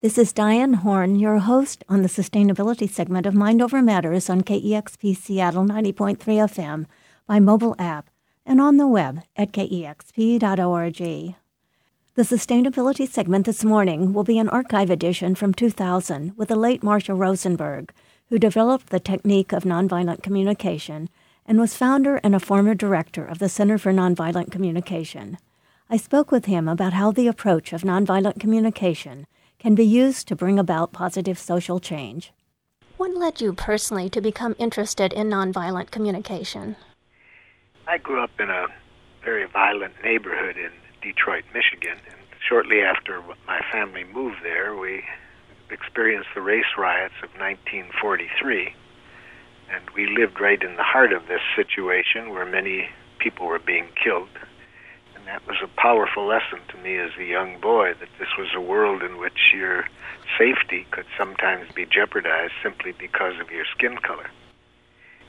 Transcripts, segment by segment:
This is Diane Horn, your host on the sustainability segment of Mind Over Matters on KEXP Seattle 90.3 FM by mobile app and on the web at kexp.org. The sustainability segment this morning will be an archive edition from 2000 with the late Marshall Rosenberg, who developed the technique of nonviolent communication and was founder and a former director of the Center for Nonviolent Communication. I spoke with him about how the approach of nonviolent communication can be used to bring about positive social change. What led you personally to become interested in nonviolent communication? I grew up in a very violent neighborhood in Detroit, Michigan, and shortly after my family moved there, we experienced the race riots of 1943. And we lived right in the heart of this situation where many people were being killed that was a powerful lesson to me as a young boy that this was a world in which your safety could sometimes be jeopardized simply because of your skin color.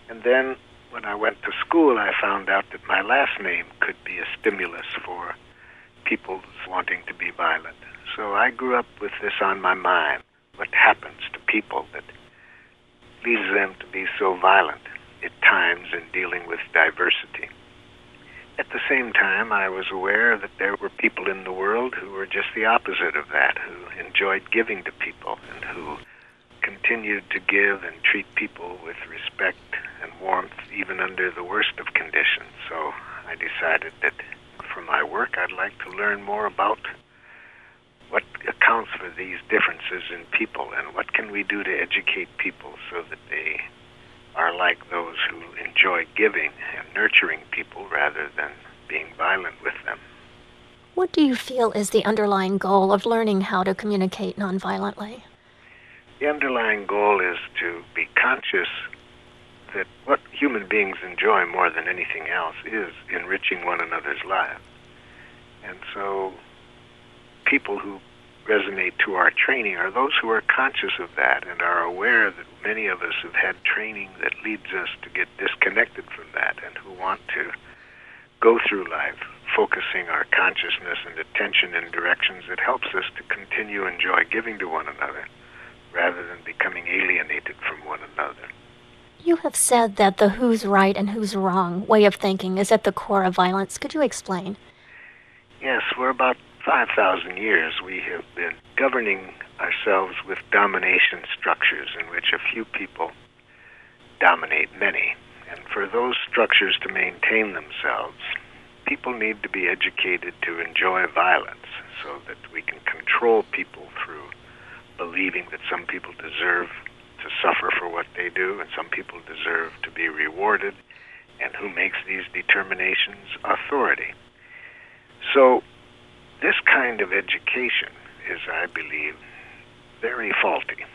And then when I went to school, I found out that my last name could be a stimulus for people wanting to be violent. So I grew up with this on my mind what happens to people that leads them to be so violent at times in dealing with diversity. At the same time, I was aware that there were people in the world who were just the opposite of that, who enjoyed giving to people and who continued to give and treat people with respect and warmth even under the worst of conditions. So I decided that for my work, I'd like to learn more about what accounts for these differences in people and what can we do to educate people so that they are like those who enjoy giving and nurturing people rather than being violent with them. What do you feel is the underlying goal of learning how to communicate nonviolently? The underlying goal is to be conscious that what human beings enjoy more than anything else is enriching one another's lives. And so people who resonate to our training are those who are conscious of that and are aware that many of us have had training that leads us to get disconnected from that and who want to go through life focusing our consciousness and attention in directions that helps us to continue enjoy giving to one another rather than becoming alienated from one another. You have said that the who's right and who's wrong way of thinking is at the core of violence. Could you explain? Yes, we're about 5,000 years, we have been governing ourselves with domination structures in which a few people dominate many. And for those structures to maintain themselves, people need to be educated to enjoy violence so that we can control people through believing that some people deserve to suffer for what they do and some people deserve to be rewarded, and who makes these determinations authority. So this kind of education is, I believe, very faulty,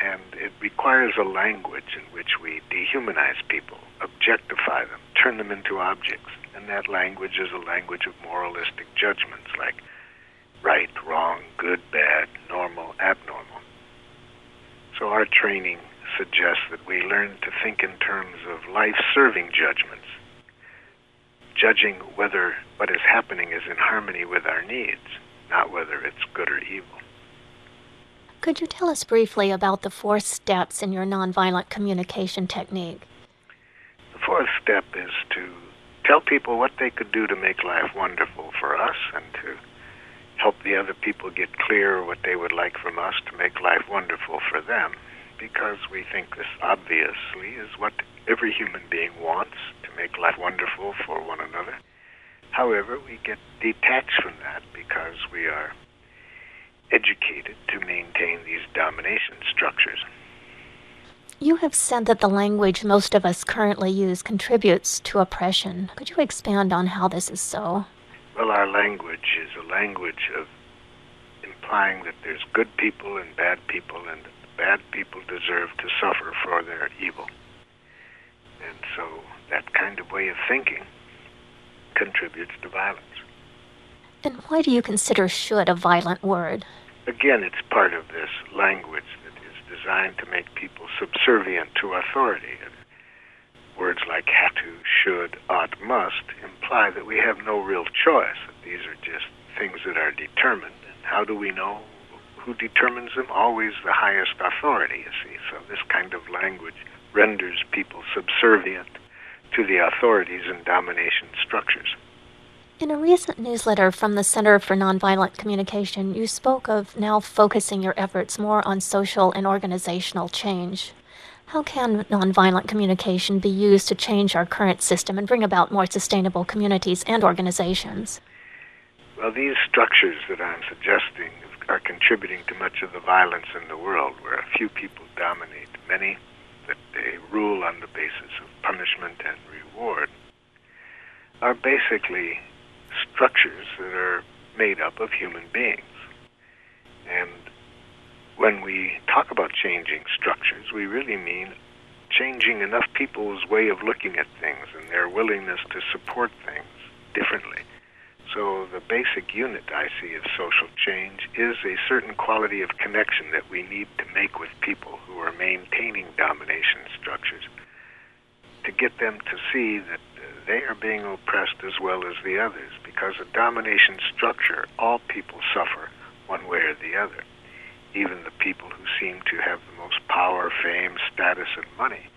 and it requires a language in which we dehumanize people, objectify them, turn them into objects, and that language is a language of moralistic judgments like right, wrong, good, bad, normal, abnormal. So our training suggests that we learn to think in terms of life serving judgments judging whether what is happening is in harmony with our needs, not whether it's good or evil. Could you tell us briefly about the four steps in your nonviolent communication technique? The fourth step is to tell people what they could do to make life wonderful for us and to help the other people get clear what they would like from us to make life wonderful for them because we think this obviously is what every human being wants to make life wonderful for one another. However, we get detached from that because we are educated to maintain these domination structures. You have said that the language most of us currently use contributes to oppression. Could you expand on how this is so? Well, our language is a language of implying that there's good people and bad people, and that the bad people deserve to suffer for their evil. And so that kind of way of thinking contributes to violence. And why do you consider should a violent word? Again, it's part of this language that is designed to make people subservient to authority. Words like have to, should, ought, must imply that we have no real choice, these are just things that are determined. And how do we know who determines them? Always the highest authority, you see. So this kind of language renders people subservient to the authorities and domination structures. In a recent newsletter from the Center for Nonviolent Communication, you spoke of now focusing your efforts more on social and organizational change. How can nonviolent communication be used to change our current system and bring about more sustainable communities and organizations? Well, these structures that I'm suggesting are contributing to much of the violence in the world, where a few people dominate many, that they rule on the basis of punishment and reward, are basically structures that are made up of human beings. And when we talk about changing structures, we really mean changing enough people's way of looking at things and their willingness to support things differently. So, the basic unit I see of social change is a certain quality of connection that we need to make with people who are maintaining domination structures to get them to see that they are being oppressed as well as the others because a domination structure, all people suffer one way or the other. Even the people who seem to have the most power, fame, status, and money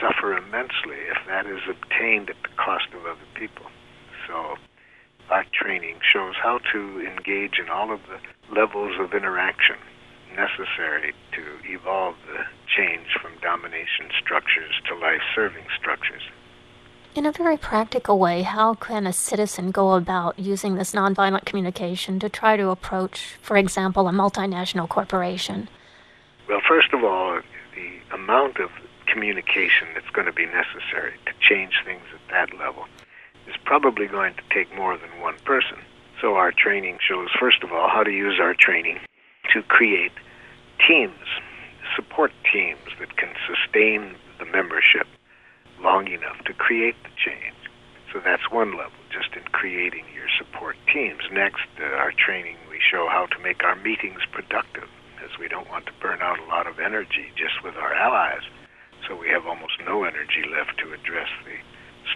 suffer immensely if that is obtained at the cost of other people. So, our training shows how to engage in all of the levels of interaction necessary to evolve the change from domination structures to life serving structures. In a very practical way, how can a citizen go about using this nonviolent communication to try to approach, for example, a multinational corporation? Well, first of all, the amount of communication that's going to be necessary to change things at that level is probably going to take more than one person. So, our training shows, first of all, how to use our training to create teams, support teams that can sustain the membership long enough to create the change. So that's one level, just in creating your support teams. Next, uh, our training, we show how to make our meetings productive, as we don't want to burn out a lot of energy just with our allies. So we have almost no energy left to address the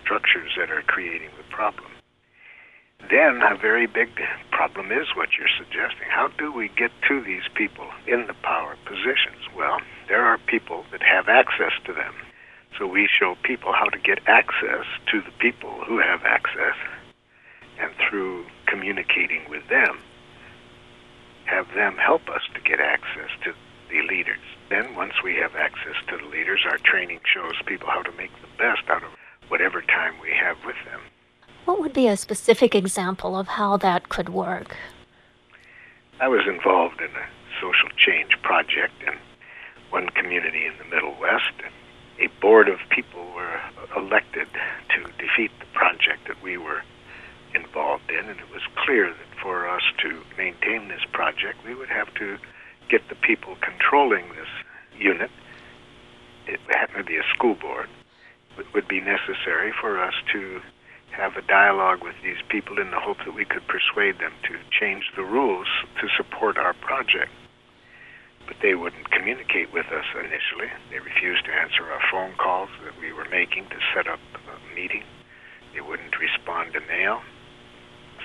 structures that are creating the problem. Then a very big problem is what you're suggesting. How do we get to these people in the power positions? Well, there are people that have access to them. So we show people how to get access to the people who have access, and through communicating with them, have them help us to get access to the leaders. Then, once we have access to the leaders, our training shows people how to make the best out of whatever time we have with them. What would be a specific example of how that could work? I was involved in a social change project in one community in the Middle West. And a board of people were elected to defeat the project that we were involved in, and it was clear that for us to maintain this project, we would have to get the people controlling this unit. It happened to be a school board. It would be necessary for us to have a dialogue with these people in the hope that we could persuade them to change the rules to support our project but they wouldn't communicate with us initially. They refused to answer our phone calls that we were making to set up a meeting. They wouldn't respond to mail.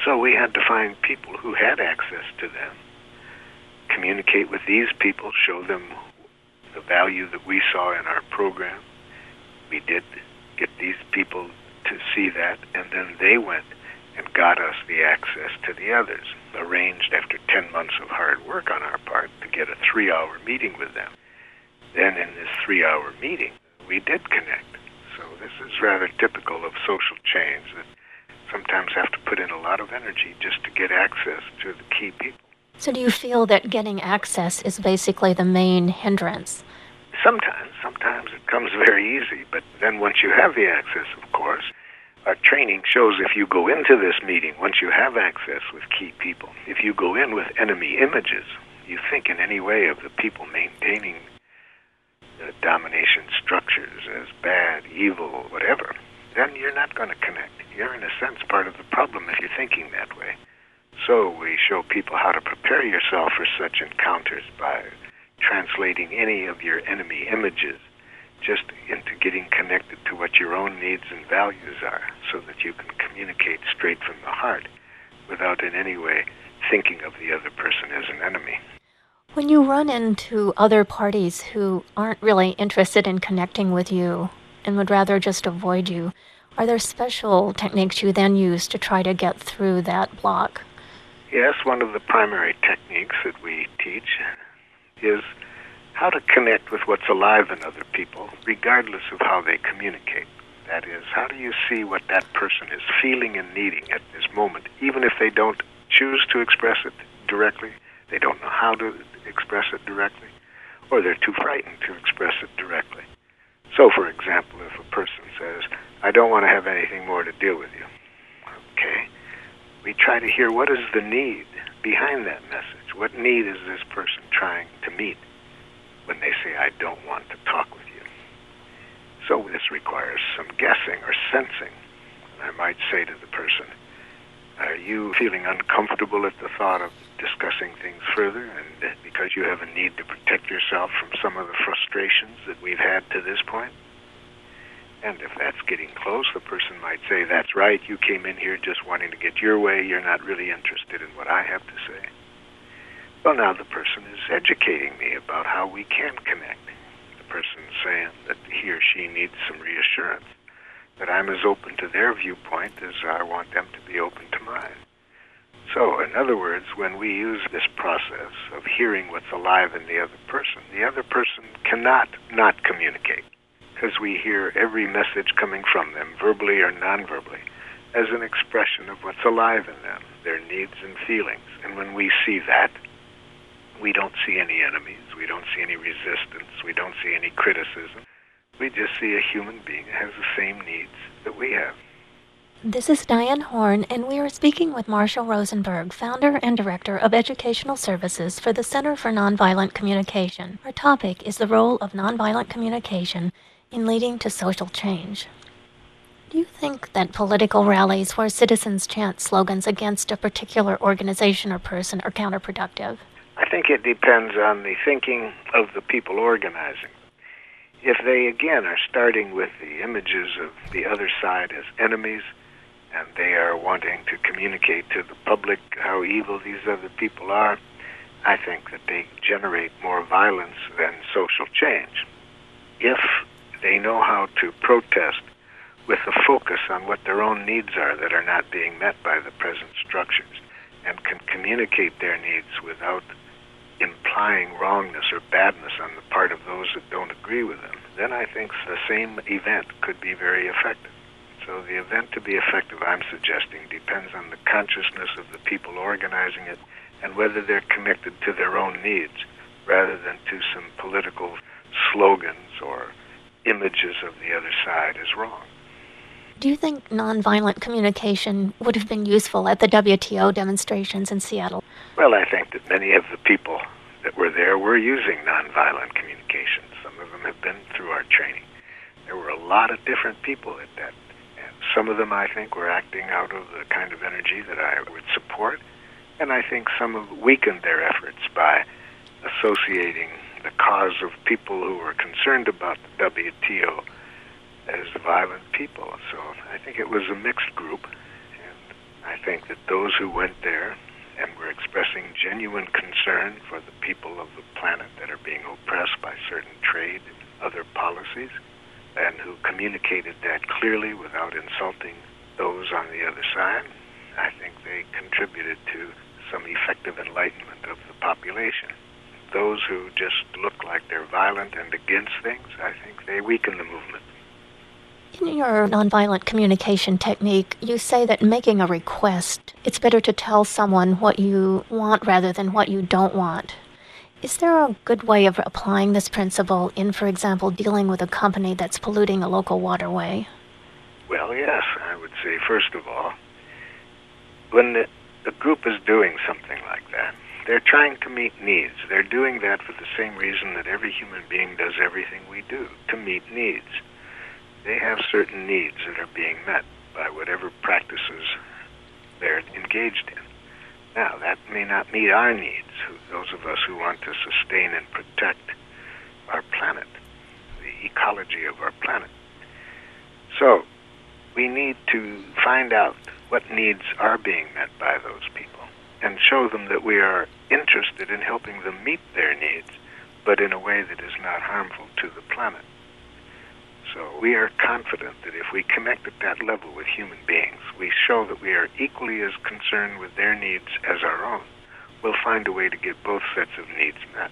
So we had to find people who had access to them, communicate with these people, show them the value that we saw in our program. We did get these people to see that, and then they went and got us the access to the others, arranged after 10 months of hard work on our part to get a three hour meeting with them. Then, in this three hour meeting, we did connect. So, this is rather typical of social change that sometimes have to put in a lot of energy just to get access to the key people. So, do you feel that getting access is basically the main hindrance? Sometimes. Sometimes it comes very easy, but then once you have the access, of course, our training shows if you go into this meeting, once you have access with key people, if you go in with enemy images, you think in any way of the people maintaining the domination structures as bad, evil, whatever, then you're not going to connect. You're, in a sense, part of the problem if you're thinking that way. So we show people how to prepare yourself for such encounters by translating any of your enemy images just into getting connected to what your own needs and values are so that you can communicate straight from the heart without in any way thinking of the other person as an enemy. When you run into other parties who aren't really interested in connecting with you and would rather just avoid you, are there special techniques you then use to try to get through that block? Yes, one of the primary techniques that we teach is how to connect with what's alive in other people, regardless of how they communicate. That is, how do you see what that person is feeling and needing at this moment, even if they don't choose to express it directly, they don't know how to express it directly, or they're too frightened to express it directly. So, for example, if a person says, I don't want to have anything more to deal with you, okay, we try to hear what is the need behind that message. What need is this person trying to meet when they say, I don't want to talk with you? So, this requires some guessing or sensing. I might say to the person, Are you feeling uncomfortable at the thought of discussing things further, and because you have a need to protect yourself from some of the frustrations that we've had to this point. And if that's getting close, the person might say, That's right, you came in here just wanting to get your way, you're not really interested in what I have to say. Well, now the person is educating me about how we can connect. The person saying that he or she needs some reassurance, that I'm as open to their viewpoint as I want them to be open to mine. So, in other words, when we use this process of hearing what's alive in the other person, the other person cannot not communicate because we hear every message coming from them, verbally or non-verbally, as an expression of what's alive in them, their needs and feelings. And when we see that, we don't see any enemies, we don't see any resistance, we don't see any criticism. We just see a human being that has the same needs that we have. This is Diane Horn, and we are speaking with Marshall Rosenberg, founder and director of educational services for the Center for Nonviolent Communication. Our topic is the role of nonviolent communication in leading to social change. Do you think that political rallies where citizens chant slogans against a particular organization or person are counterproductive? I think it depends on the thinking of the people organizing. If they, again, are starting with the images of the other side as enemies, and they are wanting to communicate to the public how evil these other people are, I think that they generate more violence than social change. If they know how to protest with a focus on what their own needs are that are not being met by the present structures and can communicate their needs without implying wrongness or badness on the part of those that don't agree with them, then I think the same event could be very effective. So the event to be effective, I'm suggesting, depends on the consciousness of the people organizing it and whether they're connected to their own needs rather than to some political slogans or images of the other side is wrong. Do you think nonviolent communication would have been useful at the WTO demonstrations in Seattle? Well, I think that many of the people that were there were using nonviolent communication. Some of them have been through our training. There were a lot of different people at that And some of them, I think, were acting out of the kind of energy that I would support, and I think some have weakened their efforts by associating the cause of people who were concerned about the WTO as violent people. So I think it was a mixed group, and I think that those who went there and were expressing genuine concern for the people of the planet that are being oppressed by certain trade and other policies and who communicated that clearly without insulting those on the other side, I think they contributed to some effective enlightenment of the population. Those who just look like they're violent and against things, I think they weaken the movement. In your nonviolent communication technique, you say that making a request, it's better to tell someone what you want rather than what you don't want. Is there a good way of applying this principle in, for example, dealing with a company that's polluting a local waterway? Well, yes. I would say, first of all, when the, the group is doing something like that, they're trying to meet needs. They're doing that for the same reason that every human being does everything we do to meet needs. They have certain needs that are being met by whatever practices they're engaged in. Now, that may not meet our needs, those of us who want to sustain and protect our planet, the ecology of our planet. So, we need to find out what needs are being met by those people and show them that we are interested in helping them meet their needs, but in a way that is not harmful to the planet. So we are confident that if we connect at that level with human beings, we show that we are equally as concerned with their needs as our own, we'll find a way to get both sets of needs met.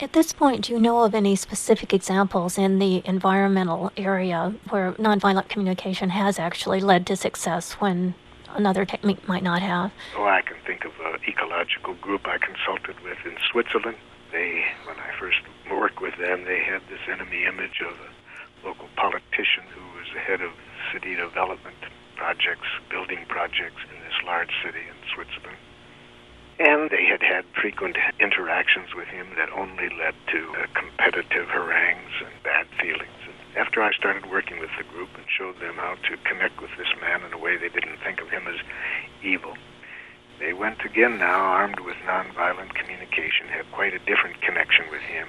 At this point, do you know of any specific examples in the environmental area where nonviolent communication has actually led to success when another technique might not have? Oh, I can think of an ecological group I consulted with in Switzerland. They, when I first worked with them, they had this enemy image of a local politician who was the head of city development projects, building projects in this large city in Switzerland. And they had had frequent interactions with him that only led to uh, competitive harangues and bad feelings. And after I started working with the group and showed them how to connect with this man in a way they didn't think of him as evil, they went again now armed with nonviolent communication, had quite a different connection with him.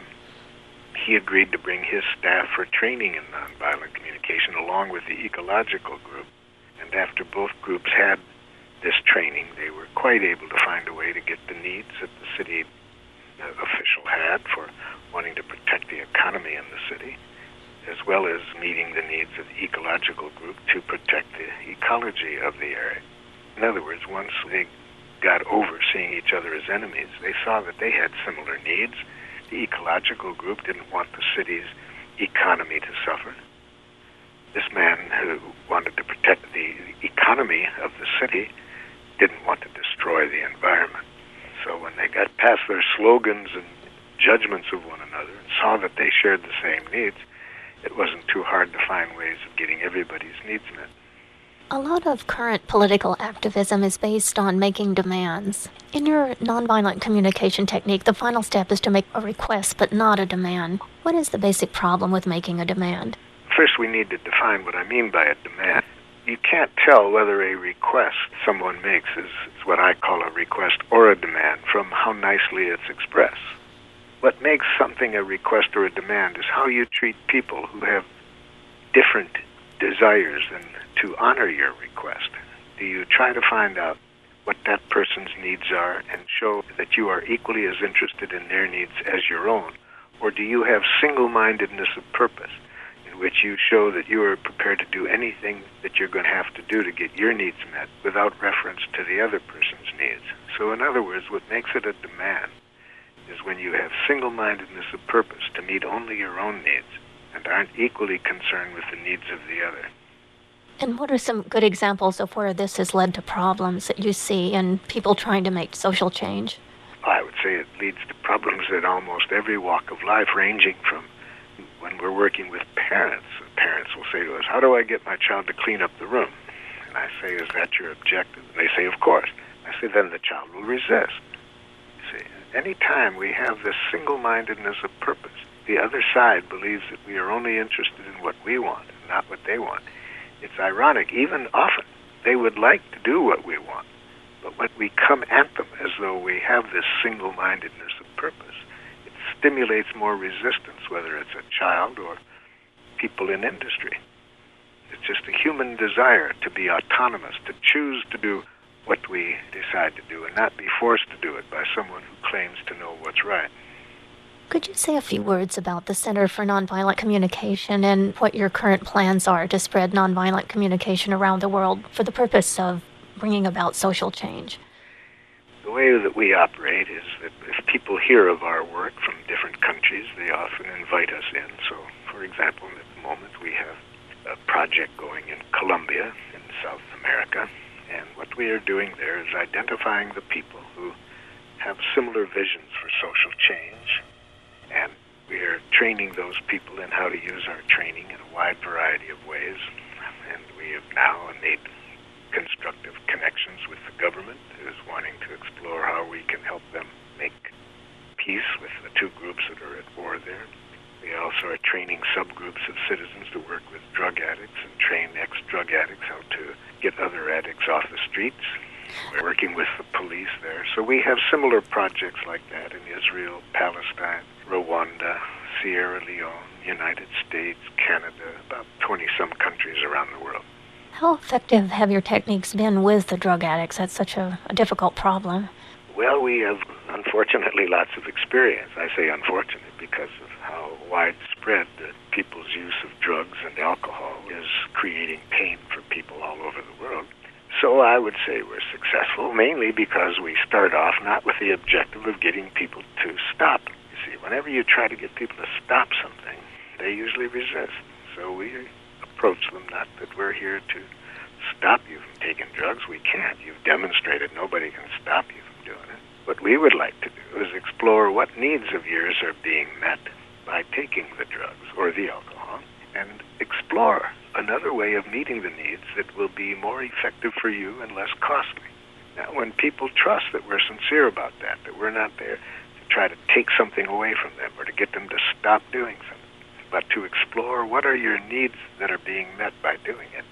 He agreed to bring his staff for training in nonviolent communication along with the ecological group. And after both groups had this training, they were quite able to find a way to get the needs that the city uh, official had for wanting to protect the economy in the city, as well as meeting the needs of the ecological group to protect the ecology of the area. In other words, once they got over seeing each other as enemies, they saw that they had similar needs. The ecological group didn't want the city's economy to suffer. This man who wanted to protect the economy of the city didn't want to destroy the environment. So when they got past their slogans and judgments of one another and saw that they shared the same needs, it wasn't too hard to find ways of getting everybody's needs met. A lot of current political activism is based on making demands. In your nonviolent communication technique, the final step is to make a request but not a demand. What is the basic problem with making a demand? First, we need to define what I mean by a demand you can't tell whether a request someone makes is, is what I call a request or a demand from how nicely it's expressed. What makes something a request or a demand is how you treat people who have different desires and to honor your request. Do you try to find out what that person's needs are and show that you are equally as interested in their needs as your own? Or do you have single mindedness of purpose? in which you show that you are prepared to do anything that you're going to have to do to get your needs met without reference to the other person's needs. So, in other words, what makes it a demand is when you have single mindedness of purpose to meet only your own needs and aren't equally concerned with the needs of the other. And what are some good examples of where this has led to problems that you see in people trying to make social change? I would say it leads to problems in almost every walk of life, ranging from when we're working with parents, parents will say to us, How do I get my child to clean up the room? And I say, Is that your objective? And they say, Of course. I say, Then the child will resist. You See, any time we have this single mindedness of purpose, the other side believes that we are only interested in what we want, not what they want. It's ironic, even often, they would like to do what we want, but when we come at them as though we have this single mindedness of purpose, it stimulates more resistance, whether it's a child or people in industry. It's just a human desire to be autonomous, to choose to do what we decide to do and not be forced to do it by someone who claims to know what's right. Could you say a few words about the Center for Nonviolent Communication and what your current plans are to spread nonviolent communication around the world for the purpose of bringing about social change? The way that we operate is that if people hear of our work from different countries, they often invite us in. So, for example, at the moment we have a project going in Colombia in South America, and what we are doing there is identifying the people who have similar visions for social change, training those people in how to use our training in a wide variety of ways. And we have now made constructive connections with the government who's wanting to explore how we can help them make peace with the two groups that are at war there. We also are training subgroups of citizens to work with drug addicts and train ex-drug addicts how to get other addicts off the streets. We're working with the police there. So we have similar projects like that in Israel, Palestine, Rwanda, Sierra Leone, United States, Canada, about 20 some countries around the world. How effective have your techniques been with the drug addicts? That's such a, a difficult problem. Well, we have unfortunately lots of experience. I say unfortunate because of how widespread people's use of drugs and alcohol is creating pain for people all over the world. So I would say we're successful mainly because we start off not with the objective of getting people to stop. You see, whenever you try to get people to stop something, they usually resist. So we approach them not that we're here to stop you from taking drugs. We can't. You've demonstrated nobody can stop you from doing it. What we would like to do is explore what needs of yours are being met by taking the drugs or the alcohol and explore another way of meeting the needs that will be more effective for you and less costly. Now, when people trust that we're sincere about that, that we're not there to try to take something away from them or to get them to stop doing something, but to explore what are your needs that are being met by doing it.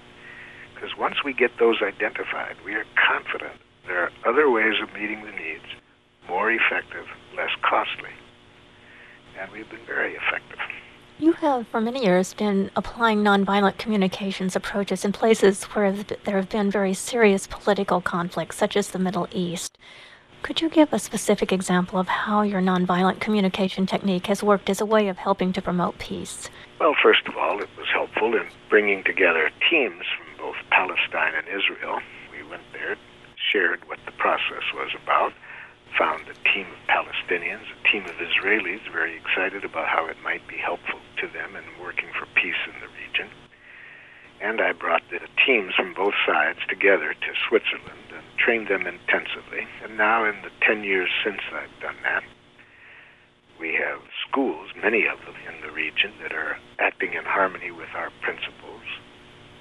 Because once we get those identified, we are confident there are other ways of meeting the needs, more effective, less costly. And we've been very effective. You have, for many years, been applying nonviolent communications approaches in places where there have been very serious political conflicts, such as the Middle East. Could you give a specific example of how your nonviolent communication technique has worked as a way of helping to promote peace? Well, first of all, it was helpful in bringing together teams from both Palestine and Israel. We went there, shared what the process was about, found a team of Palestinians, a team of Israelis very excited about how it might be helpful to them in working for peace in the region. And I brought the teams from both sides together to Switzerland and trained them intensively. And now, in the 10 years since I've done that, we have schools, many of them in the region, that are acting in harmony with our principles.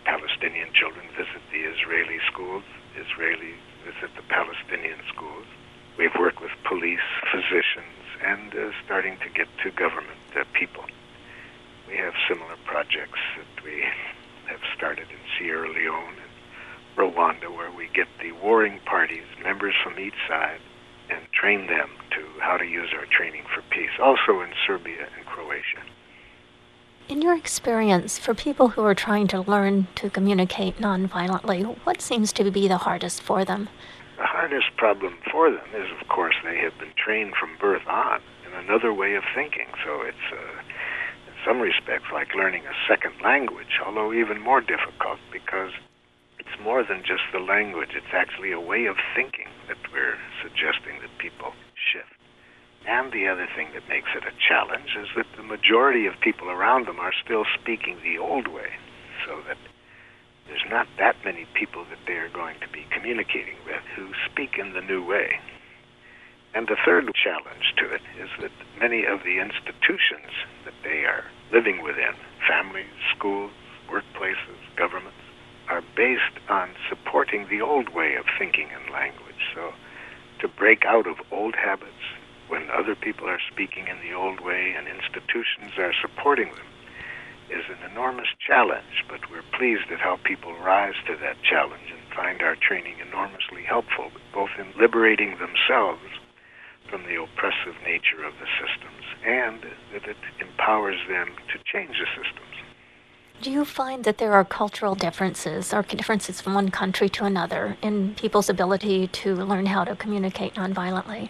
Palestinian children visit the Israeli schools, Israelis visit the Palestinian schools. We've worked with police, physicians, and uh, starting to get to government uh, people. We have similar projects that we have started in Sierra Leone and Rwanda, where we get the warring parties, members from each side, and train them to how to use our training for peace. Also in Serbia and Croatia. In your experience, for people who are trying to learn to communicate nonviolently, what seems to be the hardest for them? The hardest problem for them is, of course, they have been trained from birth on in another way of thinking. So it's, uh, in some respects, like learning a second language, although even more difficult because it's more than just the language. It's actually a way of thinking that we're suggesting that people shift. And the other thing that makes it a challenge is that the majority of people around them are still speaking the old way, so that there's not that many people that they are going to be communicating with who speak in the new way. And the third challenge to it is that many of the institutions that they are living within, families, schools, workplaces, governments, are based on supporting the old way of thinking and language. So to break out of old habits when other people are speaking in the old way and institutions are supporting them is an enormous challenge, but we're pleased at how people rise to that challenge and find our training enormously helpful, both in liberating themselves from the oppressive nature of the systems and that it empowers them to change the systems. Do you find that there are cultural differences or differences from one country to another in people's ability to learn how to communicate nonviolently?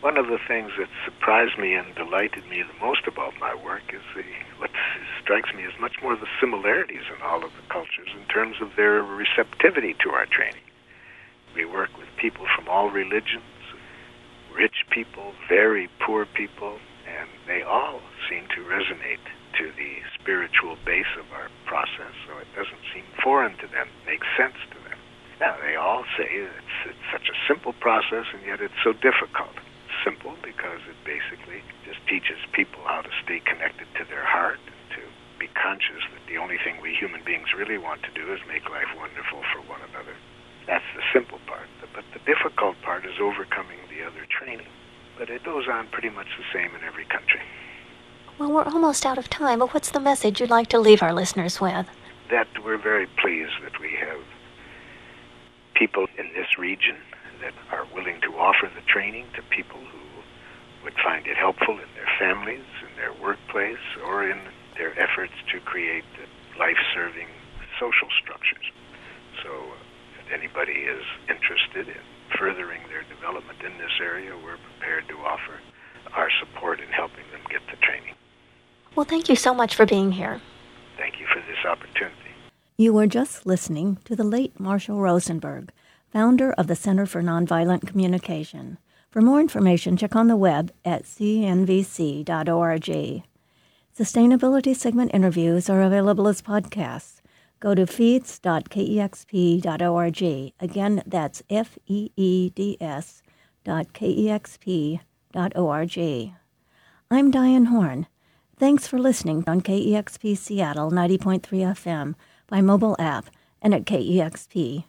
One of the things that surprised me and delighted me the most about my work is the what strikes me is much more the similarities in all of the cultures in terms of their receptivity to our training. We work with people from all religions, rich people, very poor people, and they all seem to resonate to the spiritual base of our process, so it doesn't seem foreign to them, makes sense to them. Now, they all say it's, it's such a simple process, and yet it's so difficult simple because it basically teaches people how to stay connected to their heart and to be conscious that the only thing we human beings really want to do is make life wonderful for one another. That's the simple part. But the difficult part is overcoming the other training. But it goes on pretty much the same in every country. Well, we're almost out of time, but what's the message you'd like to leave our listeners with? That we're very pleased that we have people in this region that are willing to offer the training to people who would find it helpful in their families, in their workplace, or in their efforts to create life serving social structures. So, uh, if anybody is interested in furthering their development in this area, we're prepared to offer our support in helping them get the training. Well, thank you so much for being here. Thank you for this opportunity. You were just listening to the late Marshall Rosenberg, founder of the Center for Nonviolent Communication. For more information, check on the web at cnvc.org. Sustainability segment interviews are available as podcasts. Go to feeds.kexp.org. Again, that's F E E D S dot kexp.org. I'm Diane Horn. Thanks for listening on KEXP Seattle 90.3 FM by mobile app and at kexp.org.